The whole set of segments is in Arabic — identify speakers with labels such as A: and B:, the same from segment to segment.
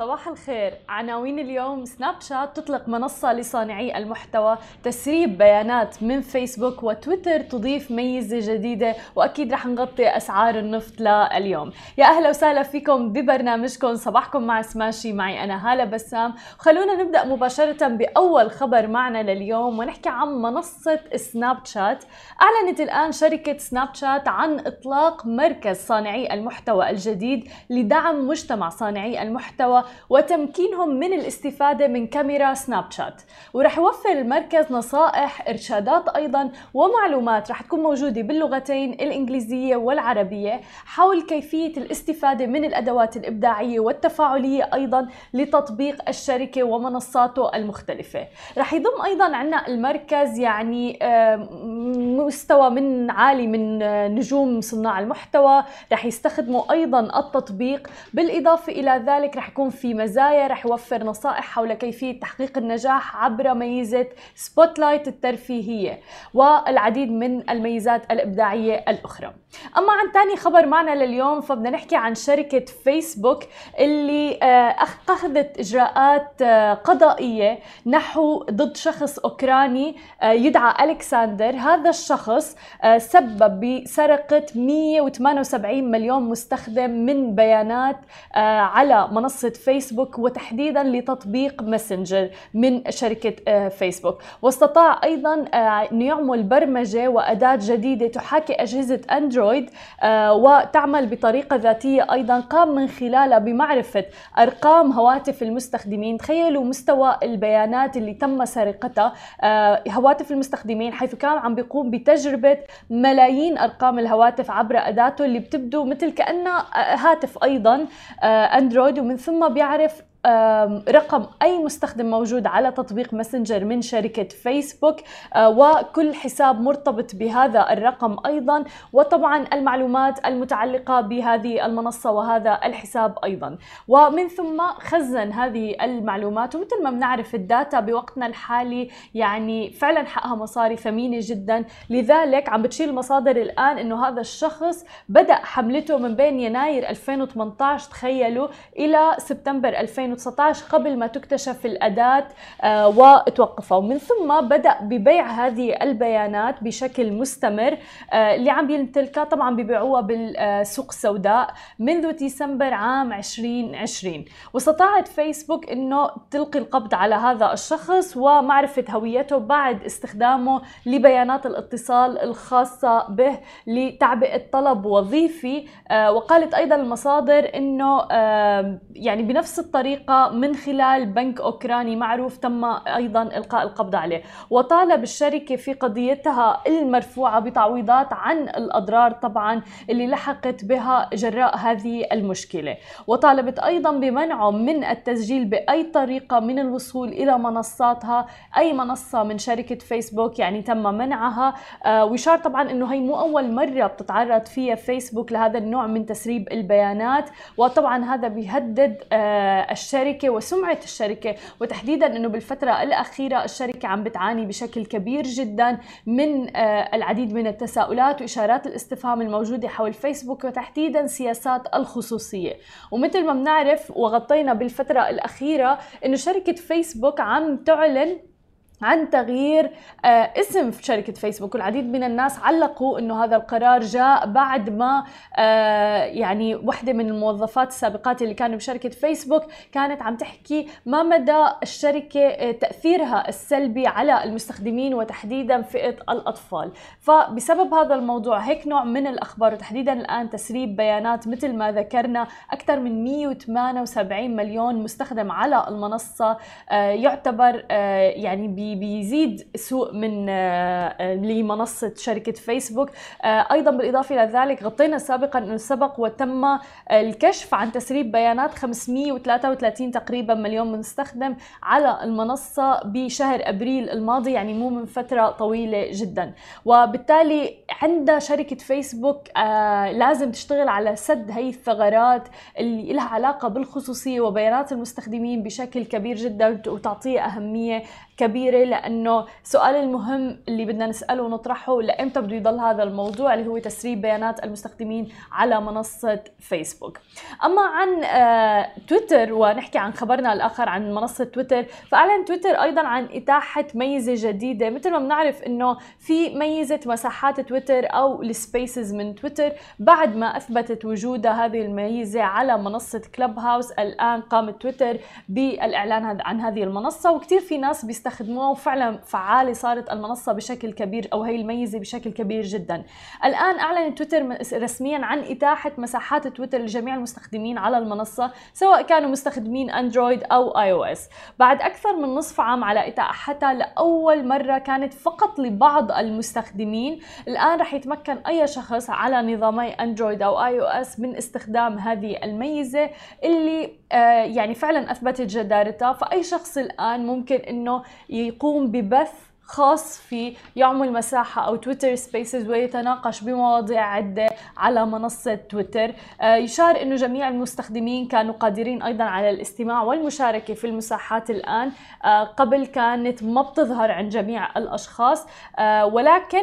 A: صباح الخير. عناوين اليوم سناب شات تطلق منصة لصانعي المحتوى تسريب بيانات من فيسبوك وتويتر تضيف ميزة جديدة وأكيد رح نغطي أسعار النفط لليوم. يا أهلا وسهلا فيكم ببرنامجكم. صباحكم مع سماشي معي أنا هالة بسام. خلونا نبدأ مباشرة بأول خبر معنا لليوم ونحكي عن منصة سناب شات أعلنت الآن شركة سناب شات عن إطلاق مركز صانعي المحتوى الجديد لدعم مجتمع صانعي المحتوى. وتمكينهم من الاستفادة من كاميرا سناب شات. ورح يوفر المركز نصائح إرشادات أيضا ومعلومات رح تكون موجودة باللغتين الإنجليزية والعربية حول كيفية الاستفادة من الأدوات الإبداعية والتفاعلية أيضا لتطبيق الشركة ومنصاته المختلفة. رح يضم أيضا عنا المركز يعني مستوى من عالي من نجوم صناع المحتوى. رح يستخدموا أيضا التطبيق. بالإضافة إلى ذلك رح يكون في مزايا رح يوفر نصائح حول كيفية تحقيق النجاح عبر ميزة سبوت لايت الترفيهية والعديد من الميزات الإبداعية الأخرى. أما عن ثاني خبر معنا لليوم فبدنا نحكي عن شركة فيسبوك اللي آه، أخذت إجراءات آه، قضائية نحو ضد شخص أوكراني آه، يدعى ألكساندر. هذا الشخص سبب بسرقة 178 مليون مستخدم من بيانات على منصة فيسبوك وتحديدا لتطبيق ماسنجر من شركة فيسبوك واستطاع أيضا أنه يعمل برمجة وأداة جديدة تحاكي أجهزة أندرويد آه، وتعمل بطريقة ذاتية أيضا قام من خلالها بمعرفة أرقام هواتف المستخدمين. تخيلوا مستوى البيانات اللي تم سرقتها آه، هواتف المستخدمين حيث كان عم بيقوم بتجربة ملايين أرقام الهواتف عبر أداته اللي بتبدو مثل كأنها هاتف أيضا آه، أندرويد ومن ثم بيعرف رقم أي مستخدم موجود على تطبيق ماسنجر من شركة فيسبوك آه، وكل حساب مرتبط بهذا الرقم أيضا وطبعا المعلومات المتعلقة بهذه المنصة وهذا الحساب أيضا. ومن ثم خزن هذه المعلومات ومثل ما بنعرف ال data بوقتنا الحالي يعني فعلا حقها مصاري ثمينة جدا. لذلك عم بتشير المصادر الآن إنه هذا الشخص بدأ حملته من بين يناير 2018 تخيلوا إلى سبتمبر 2019 2019 قبل ما تكتشف الأداة آه، وتوقفها ومن ثم بدأ ببيع هذه البيانات بشكل مستمر آه، اللي عم يمتلكها طبعا ببيعوها بالسوق السوداء منذ ديسمبر عام 2020 واستطاعت فيسبوك إنه تلقي القبض على هذا الشخص ومعرفة هويته بعد استخدامه لبيانات الاتصال الخاصة به لتعبئة طلب وظيفي. آه، وقالت أيضا المصادر إنه يعني بنفس الطريقة السرقة من خلال بنك أوكراني معروف تم أيضا إلقاء القبض عليه. وطالب الشركة في قضيتها المرفوعة بتعويضات عن الأضرار طبعا اللي لحقت بها جراء هذه المشكلة. وطالبت أيضا بمنعه من التسجيل بأي طريقة من الوصول إلى منصاتها أي منصة من شركة فيسبوك يعني تم منعها. آه، ويشار طبعا أنه هي مو أول مرة بتتعرض فيها فيسبوك لهذا النوع من تسريب البيانات. وطبعا هذا بيهدد آه، الشركة وسمعة الشركة وتحديدا أنه بالفترة الأخيرة الشركة عم بتعاني بشكل كبير جدا من آه، العديد من التساؤلات وإشارات الاستفهام الموجودة حول فيسبوك وتحديدا سياسات الخصوصية. ومثل ما بنعرف وغطينا بالفترة الأخيرة أنه شركة فيسبوك عم تعلن عن تغيير آه، اسم في شركة فيسبوك. والعديد من الناس علقوا إنه هذا القرار جاء بعد ما آه، يعني وحدة من الموظفات السابقات اللي كانوا بشركة فيسبوك كانت عم تحكي ما مدى الشركة آه، تأثيرها السلبي على المستخدمين وتحديدا فئة الأطفال. فبسبب هذا الموضوع هيك نوع من الأخبار وتحديدا الآن تسريب بيانات مثل ما ذكرنا أكثر من 178 مليون مستخدم على المنصة يعتبر يعني بيزيد سوء من آه، لمنصة شركة فيسبوك. آه، أيضا بالإضافة إلى ذلك غطينا سابقا أنه سبق وتم الكشف عن تسريب بيانات 533 تقريبا مليون مستخدم على المنصة بشهر أبريل الماضي يعني مو من فترة طويلة جدا. وبالتالي عند شركة فيسبوك آه، لازم تشتغل على سد هي الثغرات اللي لها علاقة بالخصوصية وبيانات المستخدمين بشكل كبير جدا وتعطيه أهمية كبيرة. كبيره لأنه سؤال المهم اللي بدنا نسأله ونطرحه لإمتى بده يضل هذا الموضوع اللي هو تسريب بيانات المستخدمين على منصة فيسبوك أما عن آه، تويتر ونحكي عن خبرنا الآخر عن منصة تويتر فأعلن تويتر أيضا عن إتاحة ميزة جديدة. مثل ما بنعرف إنه في ميزة مساحات تويتر أو ال spaces من تويتر. بعد ما أثبتت وجودها هذه الميزة على منصة Clubhouse الآن قامت تويتر بالإعلان عن هذه المنصة وكثير في ناس بيستخدموها وفعلا فعالة صارت المنصة بشكل كبير أو هي الميزة بشكل كبير جدا. الآن أعلنت تويتر رسميا عن إتاحة مساحات تويتر لجميع المستخدمين على المنصة سواء كانوا مستخدمين أندرويد أو iOS. بعد أكثر من نصف عام على إتاحتها لأول مرة كانت فقط لبعض المستخدمين. الآن رح يتمكن أي شخص على نظامي أندرويد أو iOS من استخدام هذه الميزة اللي يعني فعلا أثبتت جدارتها. فأي شخص الآن ممكن إنه يقوم ببث خاص في يعمل مساحة أو تويتر سبيسز ويتناقش بمواضيع عدة على منصة تويتر آه، يشار أنه جميع المستخدمين كانوا قادرين أيضا على الاستماع والمشاركة في المساحات الآن. آه، قبل كانت ما بتظهر عند جميع الأشخاص. ولكن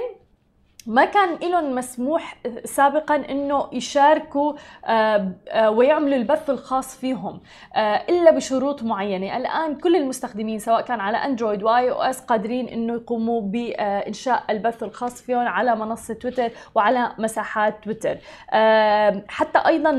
A: ما كان لهم مسموح سابقا إنه يشاركوا آه، آه، ويعملوا البث الخاص فيهم آه، إلا بشروط معينة. الآن كل المستخدمين سواء كان على أندرويد و iOS قادرين إنه يقوموا بإنشاء البث الخاص فيهم على منصة تويتر وعلى مساحات تويتر. حتى أيضا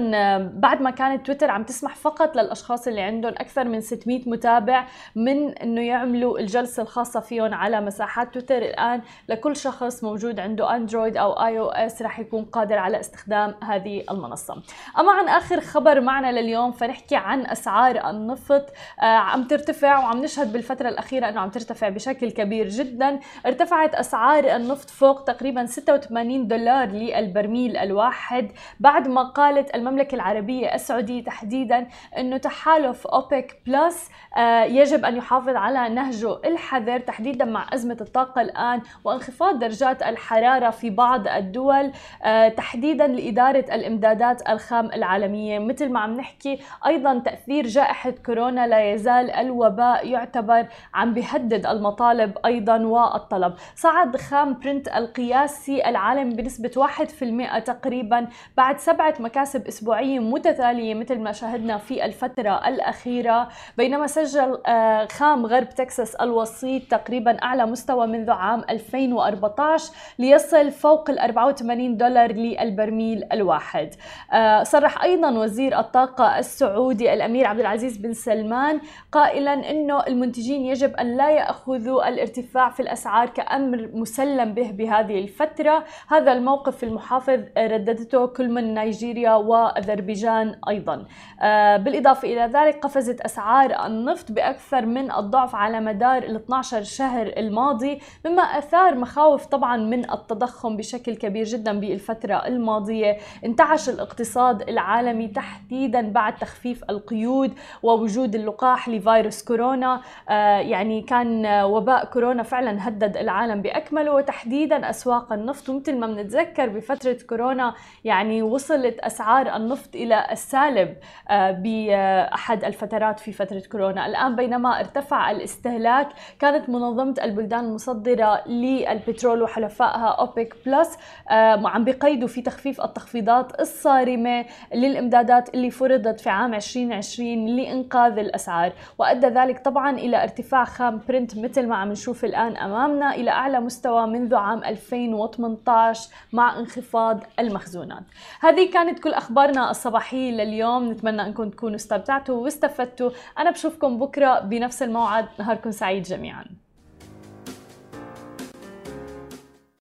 A: بعد ما كانت تويتر عم تسمح فقط للأشخاص اللي عندهم أكثر من 600 متابع من إنه يعملوا الجلسة الخاصة فيهم على مساحات تويتر الآن لكل شخص موجود عنده أندرويد أو iOS رح يكون قادر على استخدام هذه المنصة. أما عن آخر خبر معنا لليوم فنحكي عن أسعار النفط. آه عم ترتفع وعم نشهد بالفترة الأخيرة إنه عم ترتفع بشكل كبير جدا. ارتفعت أسعار النفط فوق تقريبا 86 دولار للبرميل الواحد بعد ما قالت المملكة العربية السعودية تحديدا إنه تحالف أوبك بلس آه يجب أن يحافظ على نهجه الحذر تحديدا مع أزمة الطاقة الآن وانخفاض درجات الحرارة في بعض الدول آه، تحديدا لإدارة الإمدادات الخام العالمية. مثل ما عم نحكي أيضا تأثير جائحة كورونا لا يزال الوباء يعتبر عم بيهدد المطالب أيضا والطلب. صعد خام برنت القياسي العالم بنسبة 1% تقريبا بعد سبعة مكاسب أسبوعية متتالية مثل ما شاهدنا في الفترة الأخيرة. بينما سجل آه، خام غرب تكساس الوسيط تقريبا أعلى مستوى منذ عام 2014 ليصل يصل فوق ال 84 دولار للبرميل الواحد. آه، صرح أيضا وزير الطاقة السعودي الأمير عبد العزيز بن سلمان قائلا أنه المنتجين يجب أن لا يأخذوا الارتفاع في الأسعار كأمر مسلم به بهذه الفترة. هذا الموقف المحافظ رددته كل من نيجيريا وأذربيجان أيضا. آه، بالإضافة إلى ذلك قفزت أسعار النفط بأكثر من الضعف على مدار ال 12 شهر الماضي مما أثار مخاوف طبعا من التضخم التضخم بشكل كبير جدا بالفترة الماضية. انتعش الاقتصاد العالمي تحديدا بعد تخفيف القيود ووجود اللقاح لفيروس كورونا. آه، يعني كان وباء كورونا فعلا هدد العالم بأكمله وتحديدا أسواق النفط. ومثل ما بنتذكر بفترة كورونا يعني وصلت أسعار النفط إلى السالب آه، بأحد الفترات في فترة كورونا. الآن بينما ارتفع الاستهلاك كانت منظمة البلدان المصدرة للبترول وحلفائها أوبك plus آه، عم بقيدوا في تخفيف التخفيضات الصارمة للإمدادات اللي فرضت في عام 2020 لإنقاذ الأسعار. وأدى ذلك طبعا إلى ارتفاع خام برنت مثل ما عم نشوف الآن أمامنا إلى أعلى مستوى منذ عام 2018 مع انخفاض المخزونات. هذه كانت كل أخبارنا الصباحية لليوم. نتمنى أنكم تكونوا استمتعتوا واستفدتوا. أنا بشوفكم بكرة بنفس الموعد. نهاركم سعيد جميعا.